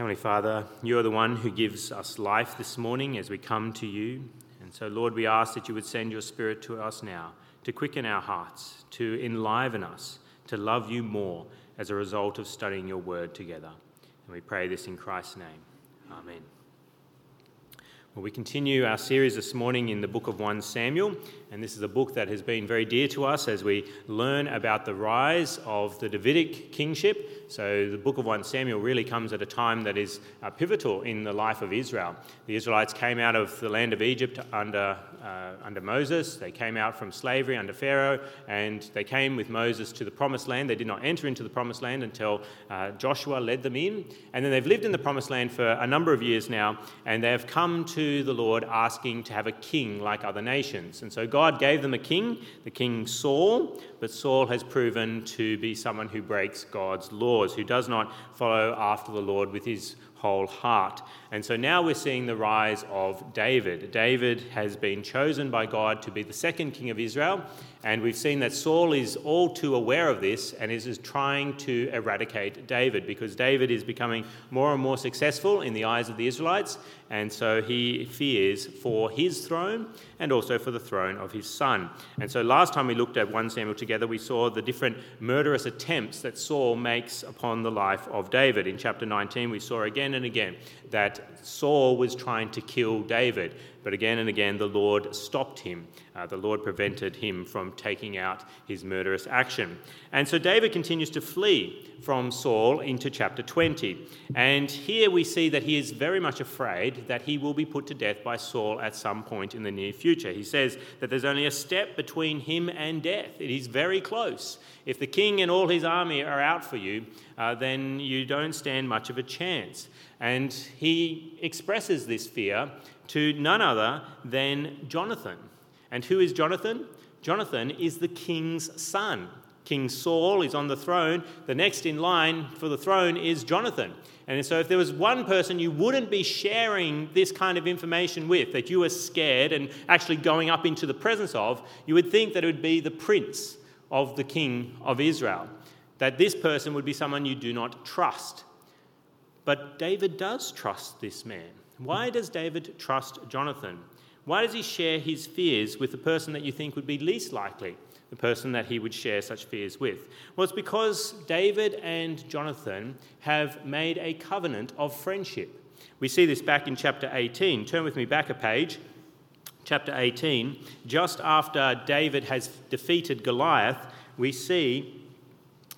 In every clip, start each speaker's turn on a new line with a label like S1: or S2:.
S1: Heavenly Father, you are the one who gives us life this morning as we come to you. And so, Lord, we ask that you would send your Spirit to us now to quicken our hearts, to enliven us, to love you more as a result of studying your word together. And we pray this in Christ's name. Amen. Well, we continue our series this morning in the book of 1 Samuel, and this is a book that has been very dear to us as we learn about the rise of the Davidic kingship so the book of 1 Samuel really comes at a time that is uh, pivotal in the life of Israel. The Israelites came out of the land of Egypt under, uh, under Moses, they came out from slavery under Pharaoh, and they came with Moses to the promised land. They did not enter into the promised land until uh, Joshua led them in. And then they've lived in the promised land for a number of years now, and they have come to the Lord asking to have a king like other nations. And so God gave them a king, the king Saul, but Saul has proven to be someone who breaks God's laws, who does not follow after the Lord with his whole heart. And so now we're seeing the rise of David. David has been chosen by God to be the second king of Israel, and we've seen that Saul is all too aware of this and is trying to eradicate David because David is becoming more and more successful in the eyes of the Israelites, and so he fears for his throne and also for the throne of his son. And so last time we looked at 1 Samuel together, we saw the different murderous attempts that Saul makes upon the life of David. In chapter 19, we saw again and again that Saul was trying to kill David. But again and again, the Lord stopped him. Uh, the Lord prevented him from taking out his murderous action. And so David continues to flee from Saul into chapter 20. And here we see that he is very much afraid that he will be put to death by Saul at some point in the near future. He says that there's only a step between him and death, it is very close. If the king and all his army are out for you, uh, then you don't stand much of a chance. And he expresses this fear to none other than Jonathan. And who is Jonathan? Jonathan is the king's son. King Saul is on the throne. The next in line for the throne is Jonathan. And so, if there was one person you wouldn't be sharing this kind of information with, that you were scared and actually going up into the presence of, you would think that it would be the prince of the king of Israel. That this person would be someone you do not trust. But David does trust this man. Why does David trust Jonathan? Why does he share his fears with the person that you think would be least likely, the person that he would share such fears with? Well, it's because David and Jonathan have made a covenant of friendship. We see this back in chapter 18. Turn with me back a page. Chapter 18, just after David has defeated Goliath, we see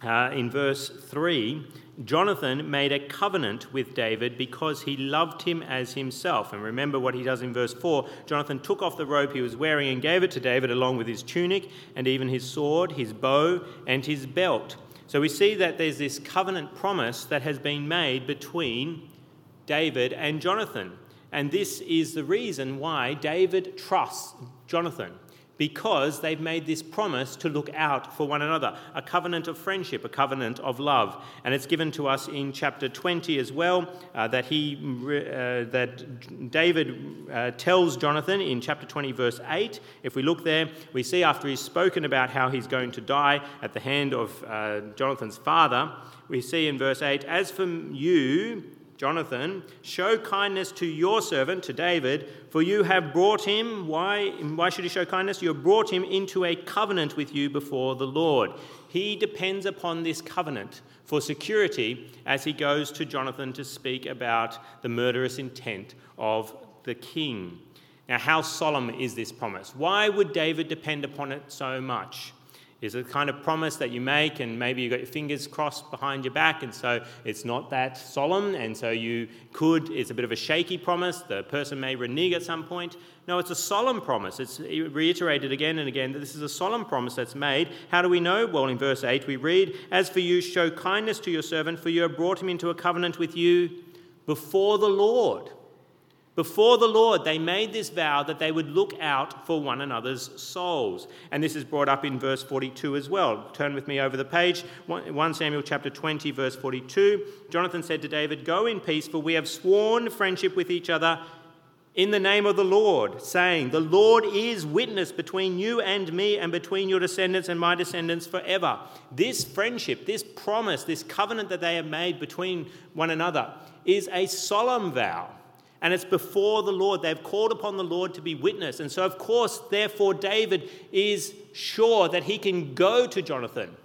S1: uh, in verse 3 Jonathan made a covenant with David because he loved him as himself. And remember what he does in verse 4 Jonathan took off the robe he was wearing and gave it to David, along with his tunic and even his sword, his bow, and his belt. So we see that there's this covenant promise that has been made between David and Jonathan. And this is the reason why David trusts Jonathan because they've made this promise to look out for one another a covenant of friendship, a covenant of love. And it's given to us in chapter 20 as well uh, that, he, uh, that David uh, tells Jonathan in chapter 20, verse 8. If we look there, we see after he's spoken about how he's going to die at the hand of uh, Jonathan's father, we see in verse 8, As for you, Jonathan, show kindness to your servant, to David, for you have brought him. Why, why should he show kindness? You have brought him into a covenant with you before the Lord. He depends upon this covenant for security as he goes to Jonathan to speak about the murderous intent of the king. Now, how solemn is this promise? Why would David depend upon it so much? Is a kind of promise that you make, and maybe you've got your fingers crossed behind your back, and so it's not that solemn, and so you could, it's a bit of a shaky promise. The person may renege at some point. No, it's a solemn promise. It's reiterated again and again that this is a solemn promise that's made. How do we know? Well, in verse 8, we read, As for you, show kindness to your servant, for you have brought him into a covenant with you before the Lord. Before the Lord, they made this vow that they would look out for one another's souls. And this is brought up in verse 42 as well. Turn with me over the page. 1 Samuel chapter 20, verse 42. Jonathan said to David, Go in peace, for we have sworn friendship with each other in the name of the Lord, saying, The Lord is witness between you and me and between your descendants and my descendants forever. This friendship, this promise, this covenant that they have made between one another is a solemn vow. And it's before the Lord. They've called upon the Lord to be witness. And so, of course, therefore, David is sure that he can go to Jonathan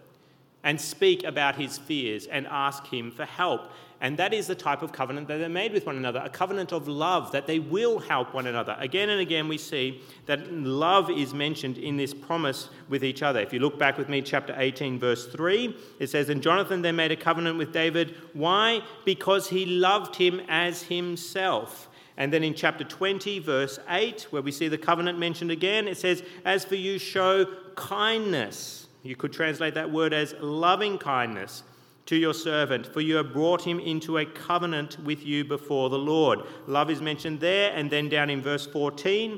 S1: and speak about his fears and ask him for help. And that is the type of covenant that they made with one another a covenant of love, that they will help one another. Again and again, we see that love is mentioned in this promise with each other. If you look back with me, chapter 18, verse 3, it says, And Jonathan then made a covenant with David. Why? Because he loved him as himself. And then in chapter 20, verse 8, where we see the covenant mentioned again, it says, As for you, show kindness. You could translate that word as loving kindness to your servant, for you have brought him into a covenant with you before the Lord. Love is mentioned there, and then down in verse 14,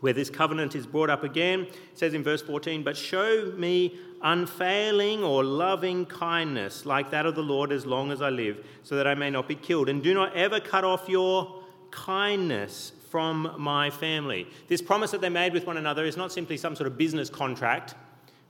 S1: where this covenant is brought up again, it says in verse 14, But show me unfailing or loving kindness like that of the Lord as long as I live, so that I may not be killed. And do not ever cut off your kindness from my family. This promise that they made with one another is not simply some sort of business contract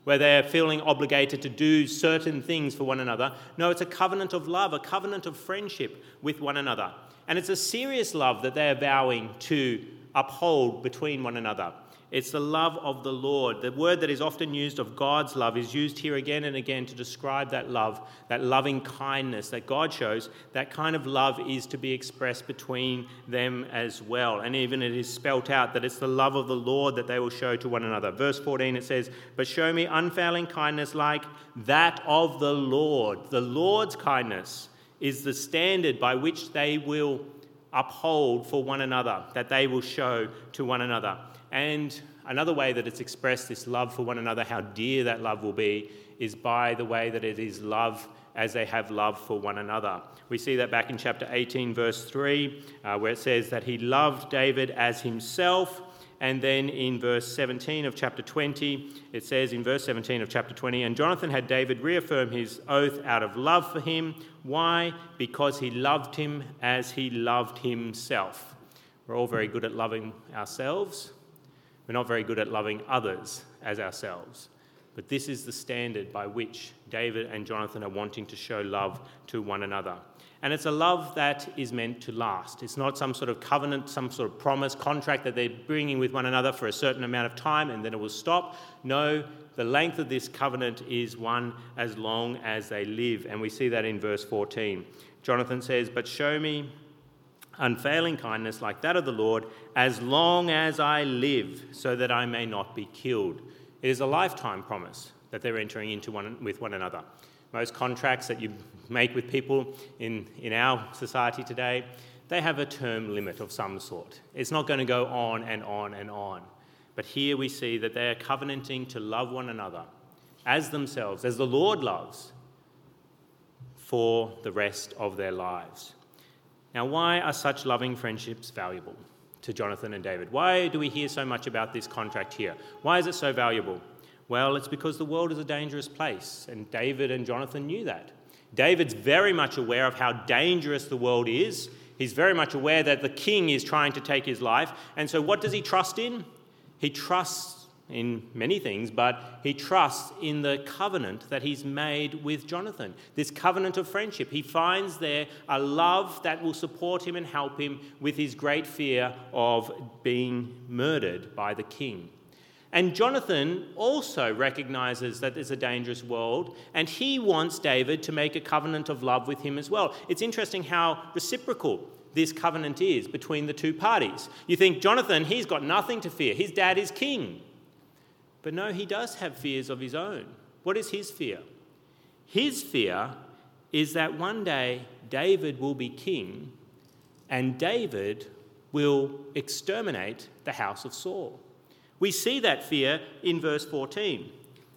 S1: where they're feeling obligated to do certain things for one another. No, it's a covenant of love, a covenant of friendship with one another. And it's a serious love that they are vowing to uphold between one another. It's the love of the Lord. The word that is often used of God's love is used here again and again to describe that love, that loving kindness that God shows. That kind of love is to be expressed between them as well. And even it is spelt out that it's the love of the Lord that they will show to one another. Verse 14 it says, But show me unfailing kindness like that of the Lord. The Lord's kindness is the standard by which they will uphold for one another, that they will show to one another. And another way that it's expressed this love for one another, how dear that love will be, is by the way that it is love as they have love for one another. We see that back in chapter 18, verse 3, uh, where it says that he loved David as himself. And then in verse 17 of chapter 20, it says in verse 17 of chapter 20, and Jonathan had David reaffirm his oath out of love for him. Why? Because he loved him as he loved himself. We're all very good at loving ourselves. We're not very good at loving others as ourselves. But this is the standard by which David and Jonathan are wanting to show love to one another. And it's a love that is meant to last. It's not some sort of covenant, some sort of promise, contract that they're bringing with one another for a certain amount of time and then it will stop. No, the length of this covenant is one as long as they live. And we see that in verse 14. Jonathan says, But show me unfailing kindness like that of the Lord, as long as I live, so that I may not be killed. It is a lifetime promise that they're entering into one, with one another. Most contracts that you make with people in, in our society today, they have a term limit of some sort. It's not going to go on and on and on. But here we see that they are covenanting to love one another as themselves, as the Lord loves, for the rest of their lives. Now, why are such loving friendships valuable to Jonathan and David? Why do we hear so much about this contract here? Why is it so valuable? Well, it's because the world is a dangerous place, and David and Jonathan knew that. David's very much aware of how dangerous the world is. He's very much aware that the king is trying to take his life. And so, what does he trust in? He trusts in many things, but he trusts in the covenant that he's made with Jonathan, this covenant of friendship. He finds there a love that will support him and help him with his great fear of being murdered by the king. And Jonathan also recognizes that there's a dangerous world, and he wants David to make a covenant of love with him as well. It's interesting how reciprocal this covenant is between the two parties. You think, Jonathan, he's got nothing to fear, his dad is king. But no, he does have fears of his own. What is his fear? His fear is that one day David will be king and David will exterminate the house of Saul. We see that fear in verse 14,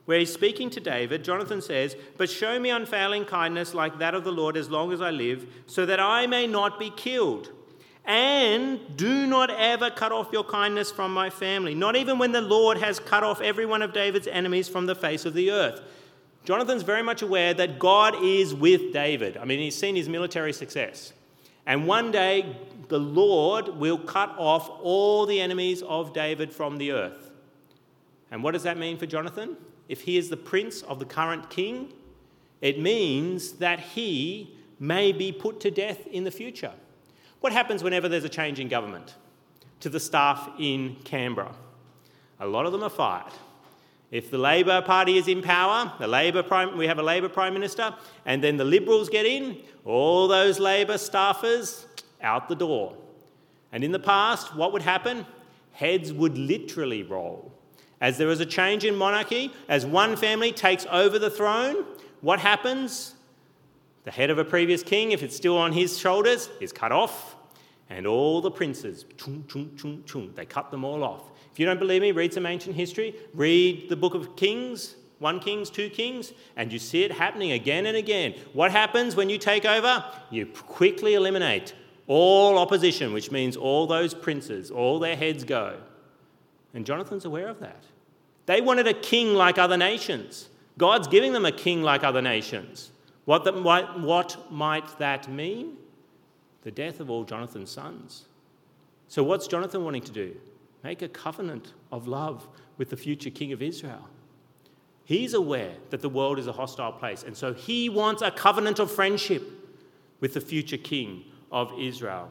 S1: where he's speaking to David. Jonathan says, But show me unfailing kindness like that of the Lord as long as I live, so that I may not be killed. And do not ever cut off your kindness from my family, not even when the Lord has cut off every one of David's enemies from the face of the earth. Jonathan's very much aware that God is with David. I mean, he's seen his military success. And one day, the Lord will cut off all the enemies of David from the earth. And what does that mean for Jonathan? If he is the prince of the current king, it means that he may be put to death in the future. What happens whenever there's a change in government? To the staff in Canberra. A lot of them are fired. If the Labor Party is in power, the Labor Prime, we have a Labor Prime Minister, and then the Liberals get in, all those Labor staffers out the door. And in the past, what would happen? Heads would literally roll. As there is a change in monarchy, as one family takes over the throne, what happens? The head of a previous king, if it's still on his shoulders, is cut off, and all the princes, chung, chung, chung, chung, they cut them all off. If you don't believe me, read some ancient history, read the book of Kings, 1 Kings, 2 Kings, and you see it happening again and again. What happens when you take over? You quickly eliminate all opposition, which means all those princes, all their heads go. And Jonathan's aware of that. They wanted a king like other nations. God's giving them a king like other nations. What, the, what, what might that mean? The death of all Jonathan's sons. So, what's Jonathan wanting to do? Make a covenant of love with the future king of Israel. He's aware that the world is a hostile place, and so he wants a covenant of friendship with the future king of Israel.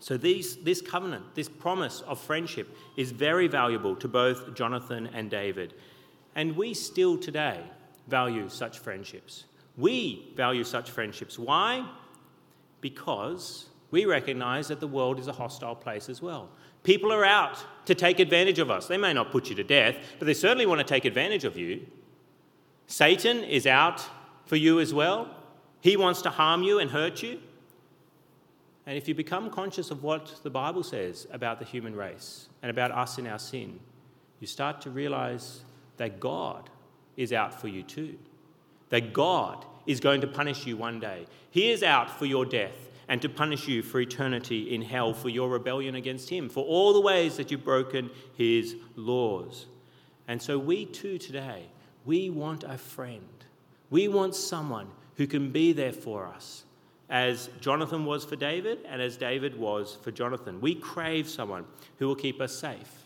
S1: So, these, this covenant, this promise of friendship, is very valuable to both Jonathan and David. And we still today value such friendships. We value such friendships. Why? Because we recognize that the world is a hostile place as well. People are out to take advantage of us. They may not put you to death, but they certainly want to take advantage of you. Satan is out for you as well. He wants to harm you and hurt you. And if you become conscious of what the Bible says about the human race and about us in our sin, you start to realize that God is out for you too. That God is going to punish you one day. He is out for your death and to punish you for eternity in hell for your rebellion against Him, for all the ways that you've broken His laws. And so, we too today, we want a friend. We want someone who can be there for us as Jonathan was for David and as David was for Jonathan. We crave someone who will keep us safe.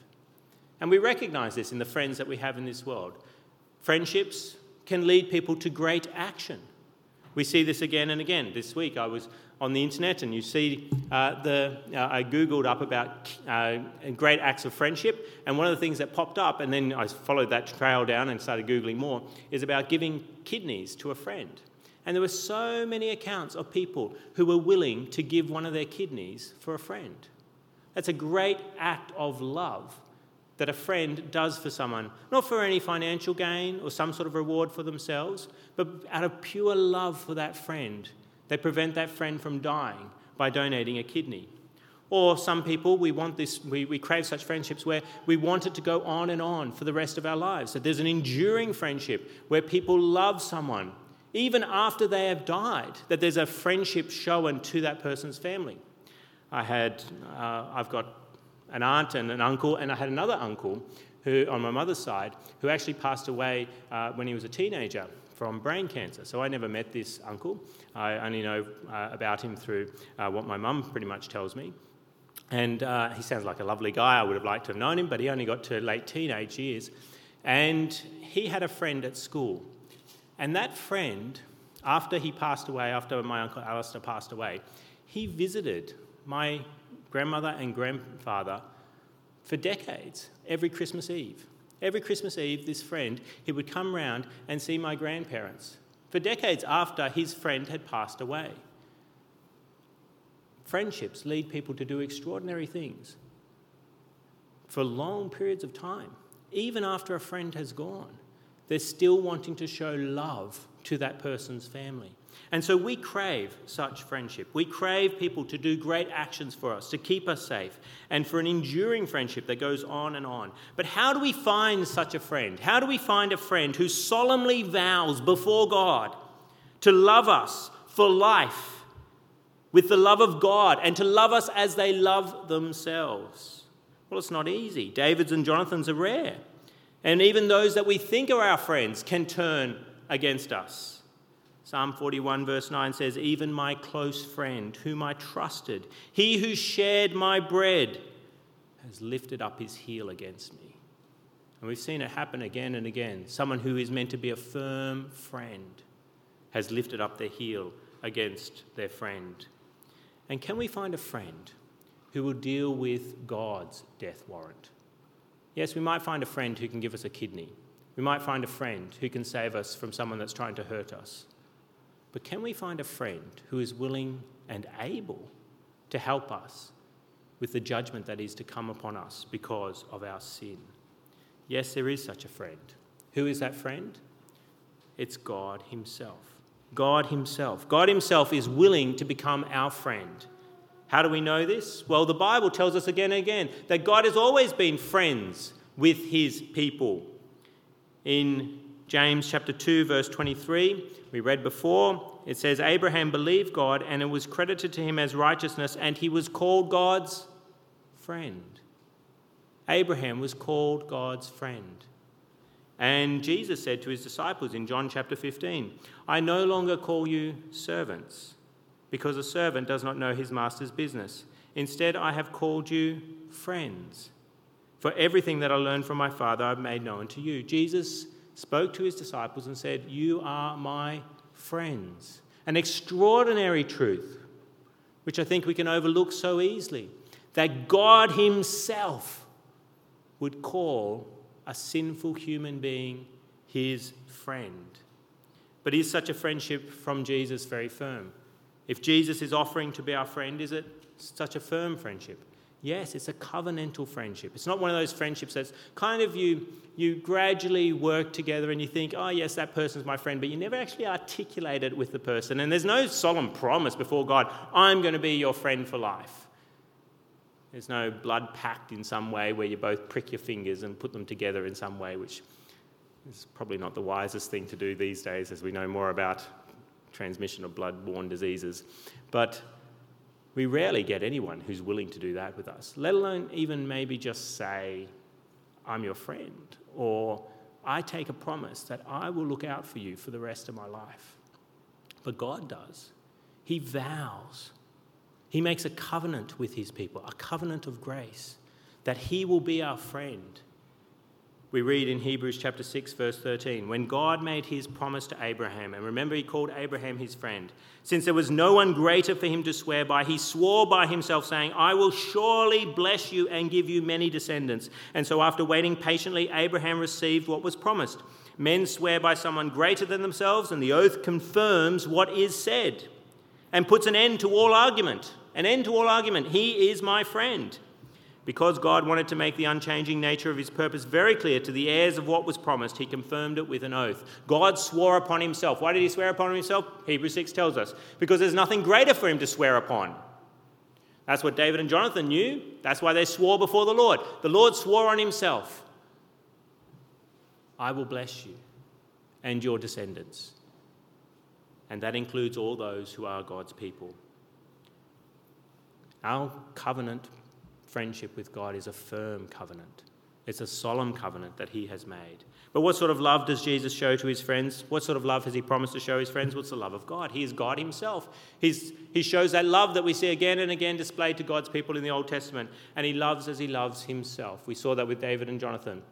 S1: And we recognize this in the friends that we have in this world. Friendships can lead people to great action. We see this again and again. This week I was on the internet and you see uh, the, uh, I Googled up about uh, great acts of friendship, and one of the things that popped up, and then I followed that trail down and started Googling more, is about giving kidneys to a friend. And there were so many accounts of people who were willing to give one of their kidneys for a friend. That's a great act of love that a friend does for someone, not for any financial gain or some sort of reward for themselves, but out of pure love for that friend. They prevent that friend from dying by donating a kidney. Or some people, we want this, we, we crave such friendships where we want it to go on and on for the rest of our lives. That there's an enduring friendship where people love someone even after they have died, that there's a friendship shown to that person's family. I had, uh, I've got an aunt and an uncle, and I had another uncle who, on my mother's side, who actually passed away uh, when he was a teenager from brain cancer. So I never met this uncle. I only know uh, about him through uh, what my mum pretty much tells me. And uh, he sounds like a lovely guy. I would have liked to have known him, but he only got to late teenage years. And he had a friend at school and that friend, after he passed away, after my uncle Alistair passed away, he visited my grandmother and grandfather for decades, every Christmas Eve. Every Christmas Eve, this friend, he would come round and see my grandparents for decades after his friend had passed away. Friendships lead people to do extraordinary things for long periods of time, even after a friend has gone they're still wanting to show love to that person's family. And so we crave such friendship. We crave people to do great actions for us, to keep us safe, and for an enduring friendship that goes on and on. But how do we find such a friend? How do we find a friend who solemnly vows before God to love us for life with the love of God and to love us as they love themselves? Well, it's not easy. David's and Jonathan's are rare. And even those that we think are our friends can turn against us. Psalm 41, verse 9 says, Even my close friend, whom I trusted, he who shared my bread, has lifted up his heel against me. And we've seen it happen again and again. Someone who is meant to be a firm friend has lifted up their heel against their friend. And can we find a friend who will deal with God's death warrant? Yes, we might find a friend who can give us a kidney. We might find a friend who can save us from someone that's trying to hurt us. But can we find a friend who is willing and able to help us with the judgment that is to come upon us because of our sin? Yes, there is such a friend. Who is that friend? It's God Himself. God Himself. God Himself is willing to become our friend. How do we know this? Well, the Bible tells us again and again that God has always been friends with His people. In James chapter 2 verse 23, we read before, it says Abraham believed God and it was credited to him as righteousness and he was called God's friend. Abraham was called God's friend. And Jesus said to his disciples in John chapter 15, I no longer call you servants, because a servant does not know his master's business. Instead, I have called you friends. For everything that I learned from my Father, I've made known to you. Jesus spoke to his disciples and said, You are my friends. An extraordinary truth, which I think we can overlook so easily, that God Himself would call a sinful human being his friend. But is such a friendship from Jesus very firm? If Jesus is offering to be our friend, is it such a firm friendship? Yes, it's a covenantal friendship. It's not one of those friendships that's kind of you, you gradually work together and you think, oh, yes, that person's my friend, but you never actually articulate it with the person. And there's no solemn promise before God, I'm going to be your friend for life. There's no blood pact in some way where you both prick your fingers and put them together in some way, which is probably not the wisest thing to do these days as we know more about transmission of blood borne diseases. But we rarely get anyone who's willing to do that with us, let alone even maybe just say, I'm your friend, or I take a promise that I will look out for you for the rest of my life. But God does. He vows. He makes a covenant with his people, a covenant of grace, that he will be our friend we read in Hebrews chapter 6, verse 13, when God made his promise to Abraham, and remember he called Abraham his friend, since there was no one greater for him to swear by, he swore by himself, saying, I will surely bless you and give you many descendants. And so, after waiting patiently, Abraham received what was promised. Men swear by someone greater than themselves, and the oath confirms what is said and puts an end to all argument. An end to all argument. He is my friend. Because God wanted to make the unchanging nature of his purpose very clear to the heirs of what was promised, he confirmed it with an oath. God swore upon himself. Why did he swear upon himself? Hebrews 6 tells us. Because there's nothing greater for him to swear upon. That's what David and Jonathan knew. That's why they swore before the Lord. The Lord swore on himself I will bless you and your descendants. And that includes all those who are God's people. Our covenant friendship with God is a firm covenant. It's a solemn covenant that he has made. But what sort of love does Jesus show to his friends? What sort of love has he promised to show his friends? What's the love of God? He is God himself. He's, he shows that love that we see again and again displayed to God's people in the Old Testament. And he loves as he loves himself. We saw that with David and Jonathan.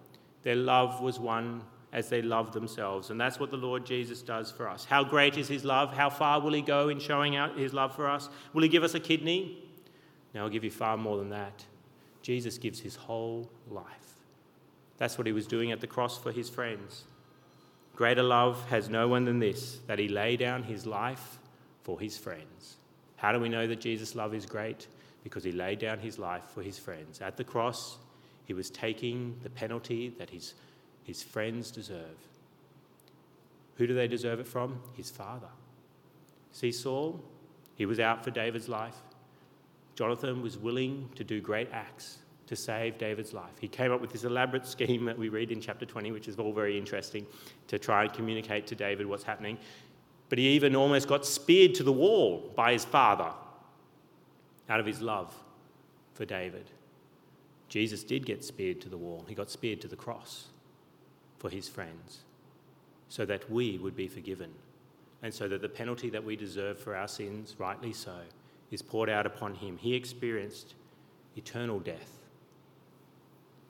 S1: Their love was one as they loved themselves. And that's what the Lord Jesus does for us. How great is his love? How far will he go in showing out his love for us? Will he give us a kidney? No, he'll give you far more than that. Jesus gives his whole life. That's what he was doing at the cross for his friends. Greater love has no one than this, that he lay down his life for his friends. How do we know that Jesus' love is great? Because he laid down his life for his friends. At the cross, he was taking the penalty that his, his friends deserve. Who do they deserve it from? His father. See Saul? He was out for David's life. Jonathan was willing to do great acts to save David's life. He came up with this elaborate scheme that we read in chapter 20, which is all very interesting, to try and communicate to David what's happening. But he even almost got speared to the wall by his father out of his love for David. Jesus did get speared to the wall, he got speared to the cross for his friends, so that we would be forgiven and so that the penalty that we deserve for our sins, rightly so, is poured out upon him. He experienced eternal death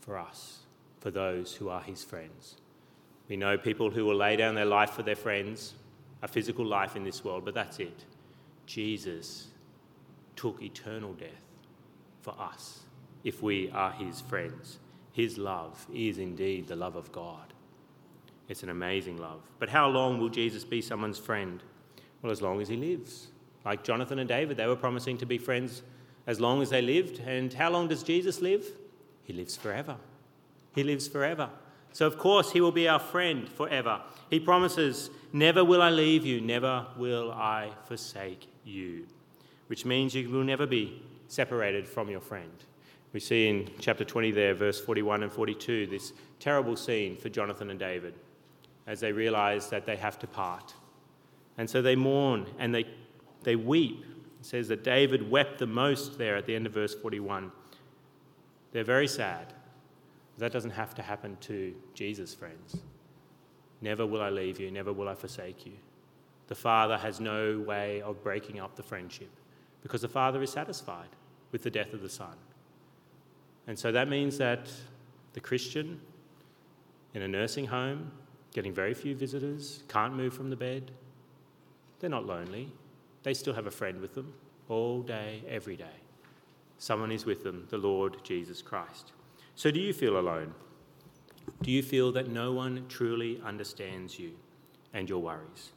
S1: for us, for those who are his friends. We know people who will lay down their life for their friends, a physical life in this world, but that's it. Jesus took eternal death for us if we are his friends. His love is indeed the love of God. It's an amazing love. But how long will Jesus be someone's friend? Well, as long as he lives. Like Jonathan and David, they were promising to be friends as long as they lived. And how long does Jesus live? He lives forever. He lives forever. So, of course, he will be our friend forever. He promises, Never will I leave you, never will I forsake you, which means you will never be separated from your friend. We see in chapter 20 there, verse 41 and 42, this terrible scene for Jonathan and David as they realize that they have to part. And so they mourn and they, they weep. It says that David wept the most there at the end of verse 41. They're very sad. That doesn't have to happen to Jesus, friends. Never will I leave you, never will I forsake you. The Father has no way of breaking up the friendship because the Father is satisfied with the death of the Son. And so that means that the Christian in a nursing home getting very few visitors, can't move from the bed. They're not lonely. They still have a friend with them all day, every day. Someone is with them, the Lord Jesus Christ. So, do you feel alone? Do you feel that no one truly understands you and your worries?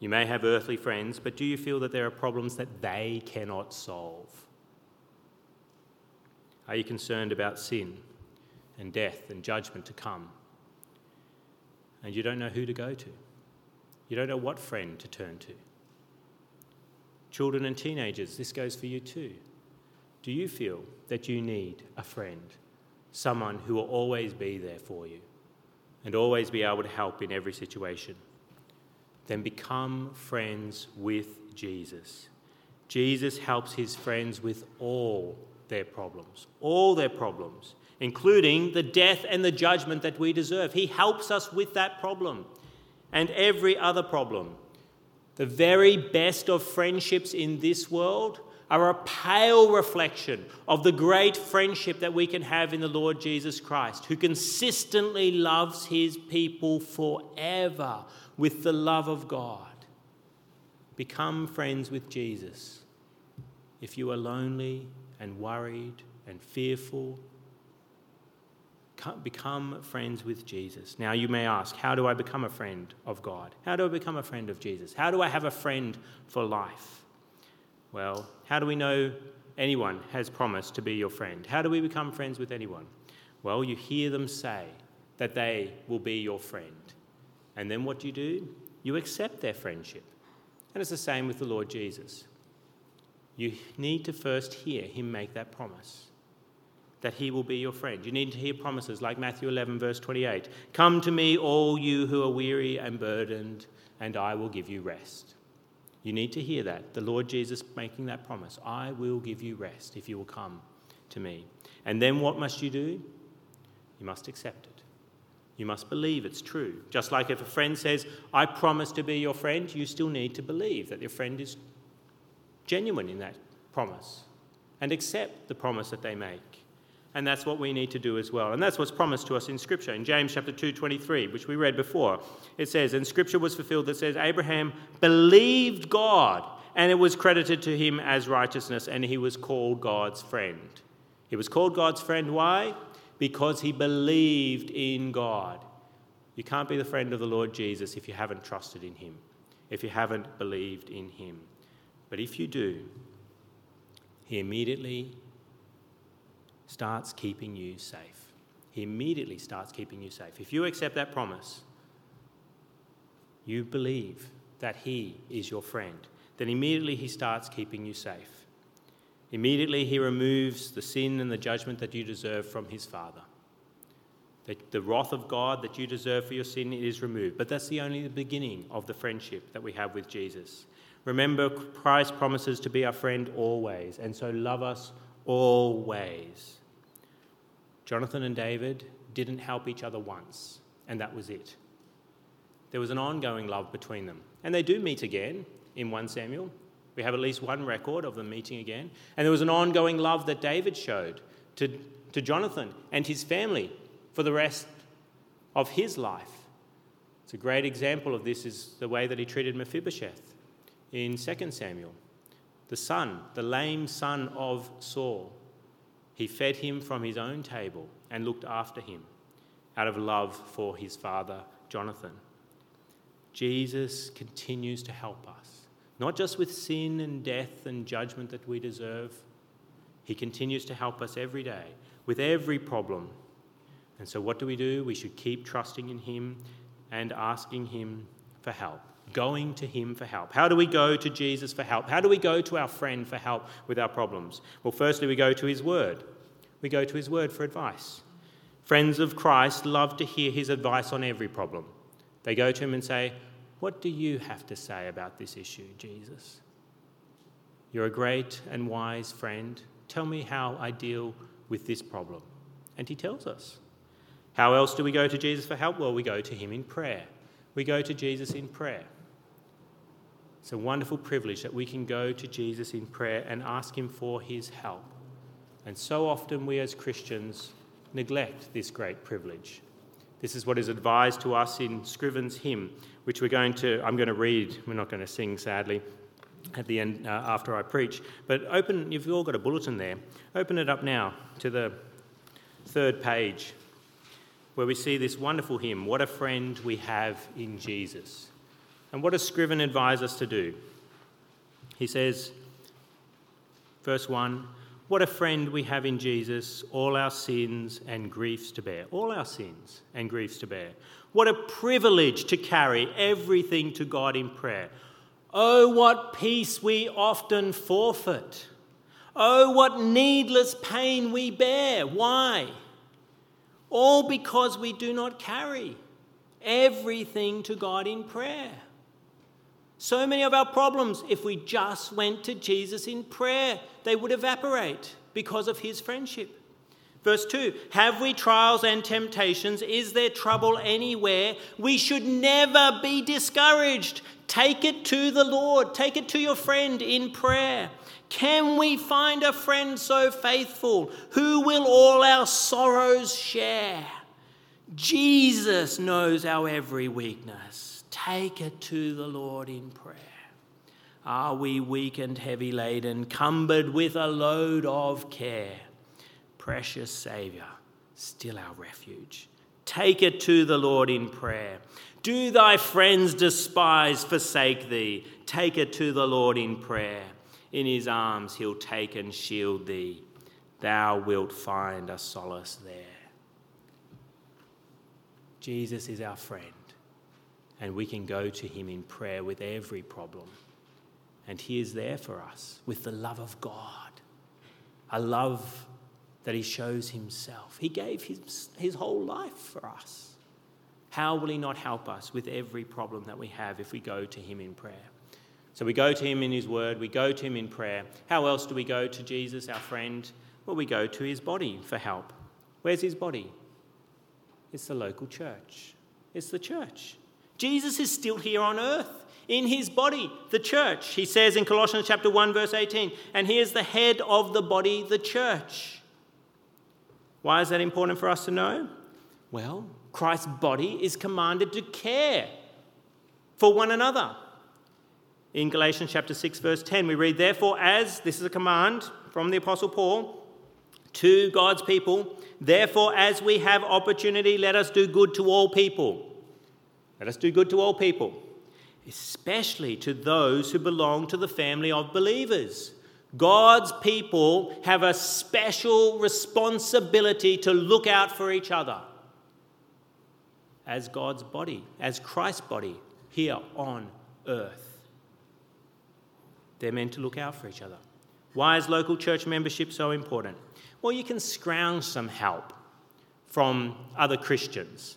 S1: You may have earthly friends, but do you feel that there are problems that they cannot solve? Are you concerned about sin and death and judgment to come? and you don't know who to go to. You don't know what friend to turn to. Children and teenagers, this goes for you too. Do you feel that you need a friend, someone who will always be there for you and always be able to help in every situation? Then become friends with Jesus. Jesus helps his friends with all their problems, all their problems including the death and the judgment that we deserve. He helps us with that problem and every other problem. The very best of friendships in this world are a pale reflection of the great friendship that we can have in the Lord Jesus Christ, who consistently loves his people forever with the love of God. Become friends with Jesus. If you are lonely and worried and fearful become friends with Jesus. Now, you may ask, how do I become a friend of God? How do I become a friend of Jesus? How do I have a friend for life? Well, how do we know anyone has promised to be your friend? How do we become friends with anyone? Well, you hear them say that they will be your friend. And then what do you do? You accept their friendship. And it's the same with the Lord Jesus. You need to first hear him make that promise that he will be your friend. You need to hear promises like Matthew 11, verse 28 Come to me, all you who are weary and burdened, and I will give you rest. You need to hear that. The Lord Jesus making that promise I will give you rest if you will come to me. And then what must you do? You must accept it. You must believe it's true. Just like if a friend says, I promise to be your friend, you still need to believe that your friend is genuine in that promise and accept the promise that they make. And that's what we need to do as well. And that's what's promised to us in Scripture. In James chapter 2, 23, which we read before, it says, And Scripture was fulfilled that says, Abraham believed God, and it was credited to him as righteousness, and he was called God's friend. He was called God's friend. Why? Because he believed in God. You can't be the friend of the Lord Jesus if you haven't trusted in him, if you haven't believed in him. But if you do, he immediately starts keeping you safe. He immediately starts keeping you safe. If you accept that promise, you believe that He is your friend, then immediately He starts keeping you safe. Immediately He removes the sin and the judgment that you deserve from His Father. The, the wrath of God that you deserve for your sin is removed. But that's the only the beginning of the friendship that we have with Jesus. Remember, Christ promises to be our friend always, and so love us always. Jonathan and David didn't help each other once, and that was it. there was an ongoing love between them. And they do meet again in 1 Samuel. We have at least one record of them meeting again. And there was an ongoing love that David showed to, to Jonathan and his family for the rest of his life. It's a great example of this is the way that he treated Mephibosheth in 2 Samuel. The son, the lame son of Saul, he fed him from his own table and looked after him out of love for his father Jonathan. Jesus continues to help us, not just with sin and death and judgment that we deserve. He continues to help us every day with every problem. And so, what do we do? We should keep trusting in Him and asking Him for help, going to Him for help. How do we go to Jesus for help? How do we go to our friend for help with our problems? Well, firstly, we go to His Word. We go to His Word for advice. Friends of Christ love to hear His advice on every problem. They go to him and say, What do you have to say about this issue, Jesus? You're a great and wise friend. Tell me how I deal with this problem. And he tells us. How else do we go to Jesus for help? Well, we go to him in prayer. We go to Jesus in prayer. It's a wonderful privilege that we can go to Jesus in prayer and ask him for his help. And so often we as Christians neglect this great privilege. This is what is advised to us in Scriven's hymn, which we're going to, I'm going to read. We're not going to sing, sadly, at the end uh, after I preach. But open, you've all got a bulletin there. Open it up now to the third page, where we see this wonderful hymn, What a Friend We Have in Jesus. And what does Scriven advise us to do? He says, verse 1 what a friend we have in Jesus, all our sins and griefs to bear. All our sins and griefs to bear. What a privilege to carry everything to God in prayer. Oh, what peace we often forfeit. Oh, what needless pain we bear. Why? All because we do not carry everything to God in prayer. So many of our problems, if we just went to Jesus in prayer, they would evaporate because of his friendship. Verse 2 Have we trials and temptations? Is there trouble anywhere? We should never be discouraged. Take it to the Lord, take it to your friend in prayer. Can we find a friend so faithful who will all our sorrows share? Jesus knows our every weakness. Take it to the Lord in prayer. Are we weak and heavy laden, cumbered with a load of care? Precious Saviour, still our refuge. Take it to the Lord in prayer. Do thy friends despise, forsake thee? Take it to the Lord in prayer. In his arms he'll take and shield thee. Thou wilt find a solace there. Jesus is our friend and we can go to Him in prayer with every problem. And He is there for us with the love of God, a love that He shows Himself. He gave His, his whole life for us. How will He not help us with every problem that we have if we go to Him in prayer? So we go to Him in His Word, we go to Him in prayer. How else do we go to Jesus, our friend? Well, we go to His body for help. Where's His body? It's the local church. It's the church. Jesus is still here on earth in his body, the church. He says in Colossians chapter 1 verse 18, and he is the head of the body, the church. Why is that important for us to know? Well, Christ's body is commanded to care for one another. In Galatians chapter 6 verse 10 we read therefore as this is a command from the apostle Paul to God's people, therefore as we have opportunity let us do good to all people let us do good to all people, especially to those who belong to the family of believers. God's people have a special responsibility to look out for each other as God's body, as Christ's body here on earth. They're meant to look out for each other. Why is local church membership so important? Well, you can scrounge some help from other Christians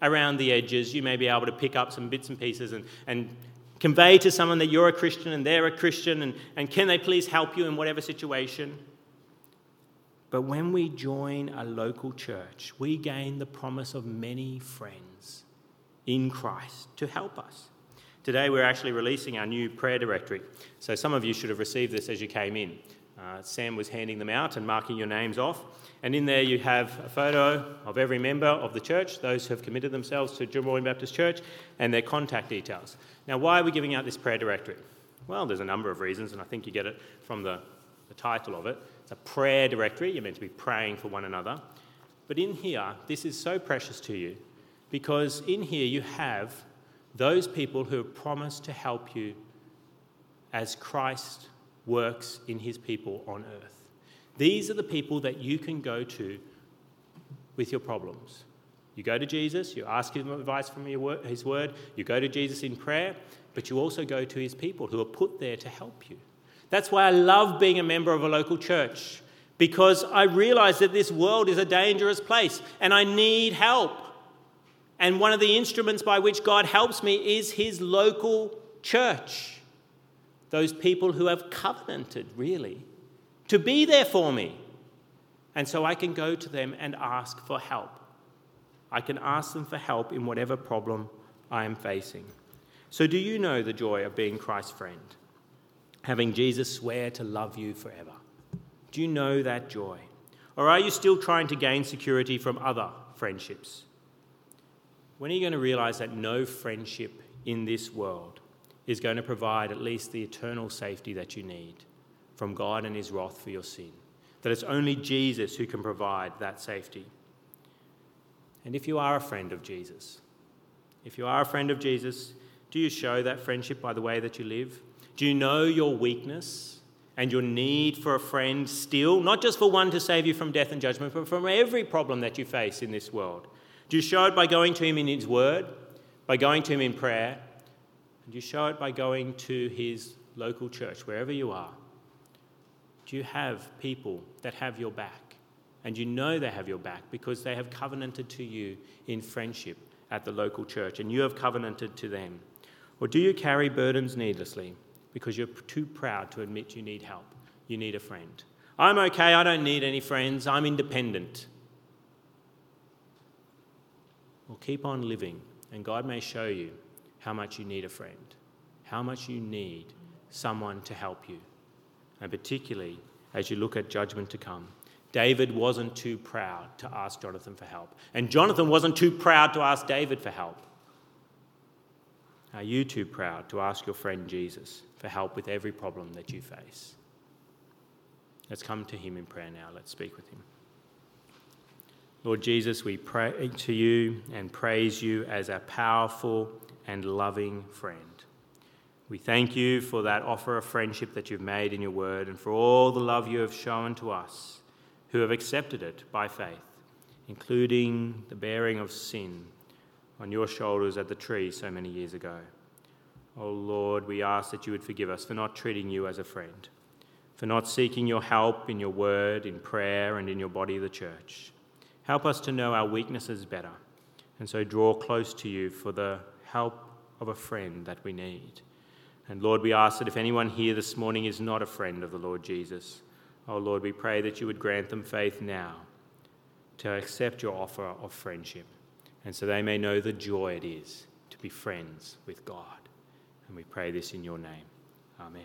S1: around the edges, you may be able to pick up some bits and pieces and, and convey to someone that you're a Christian and they're a Christian, and, and can they please help you in whatever situation? But when we join a local church, we gain the promise of many friends. in Christ to help us. Today, we're actually releasing our new prayer directory. So, some of you should have received this as you came in. Uh, Sam was handing them out and marking your names off. And in there, you have a photo of every member of the church, those who have committed themselves to Drummoyne Baptist Church, and their contact details. Now, why are we giving out this prayer directory? Well, there's a number of reasons, and I think you get it from the, the title of it. It's a prayer directory. You're meant to be praying for one another. But in here, this is so precious to you because in here you have those people who have promised to help you as Christ works in his people on earth. These are the people that you can go to with your problems. You go to Jesus, you ask him advice from his word, you go to Jesus in prayer, but you also go to his people who are put there to help you. That's why I love being a member of a local church because I realize that this world is a dangerous place and I need help. And one of the instruments by which God helps me is his local church. Those people who have covenanted, really, to be there for me. And so I can go to them and ask for help. I can ask them for help in whatever problem I am facing. So, do you know the joy of being Christ's friend? Having Jesus swear to love you forever. Do you know that joy? Or are you still trying to gain security from other friendships? When are you going to realize that no friendship in this world is going to provide at least the eternal safety that you need from God and His wrath for your sin? That it's only Jesus who can provide that safety. And if you are a friend of Jesus, if you are a friend of Jesus, do you show that friendship by the way that you live? Do you know your weakness and your need for a friend still, not just for one to save you from death and judgment, but from every problem that you face in this world? Do you show it by going to Him in His Word, by going to Him in prayer? And you show it by going to His local church, wherever you are? Do you have people that have your back? And you know they have your back because they have covenanted to you in friendship at the local church, and you have covenanted to them. Or do you carry burdens needlessly because you're too proud to admit you need help? You need a friend. I'm okay, I don't need any friends, I'm independent. Well, keep on living, and God may show you how much you need a friend, how much you need someone to help you, and particularly as you look at judgment to come. David wasn't too proud to ask Jonathan for help, and Jonathan wasn't too proud to ask David for help. Are you too proud to ask your friend Jesus for help with every problem that you face? Let's come to him in prayer now. Let's speak with him. Lord Jesus, we pray to you and praise you as a powerful and loving friend. We thank you for that offer of friendship that you've made in your word and for all the love you have shown to us who have accepted it by faith, including the bearing of sin on your shoulders at the tree so many years ago. Oh Lord, we ask that you would forgive us for not treating you as a friend, for not seeking your help in your word, in prayer, and in your body, the church. Help us to know our weaknesses better, and so draw close to you for the help of a friend that we need. And Lord, we ask that if anyone here this morning is not a friend of the Lord Jesus, oh Lord, we pray that you would grant them faith now to accept your offer of friendship and so they may know the joy it is to be friends with God. And we pray this in your name. Amen.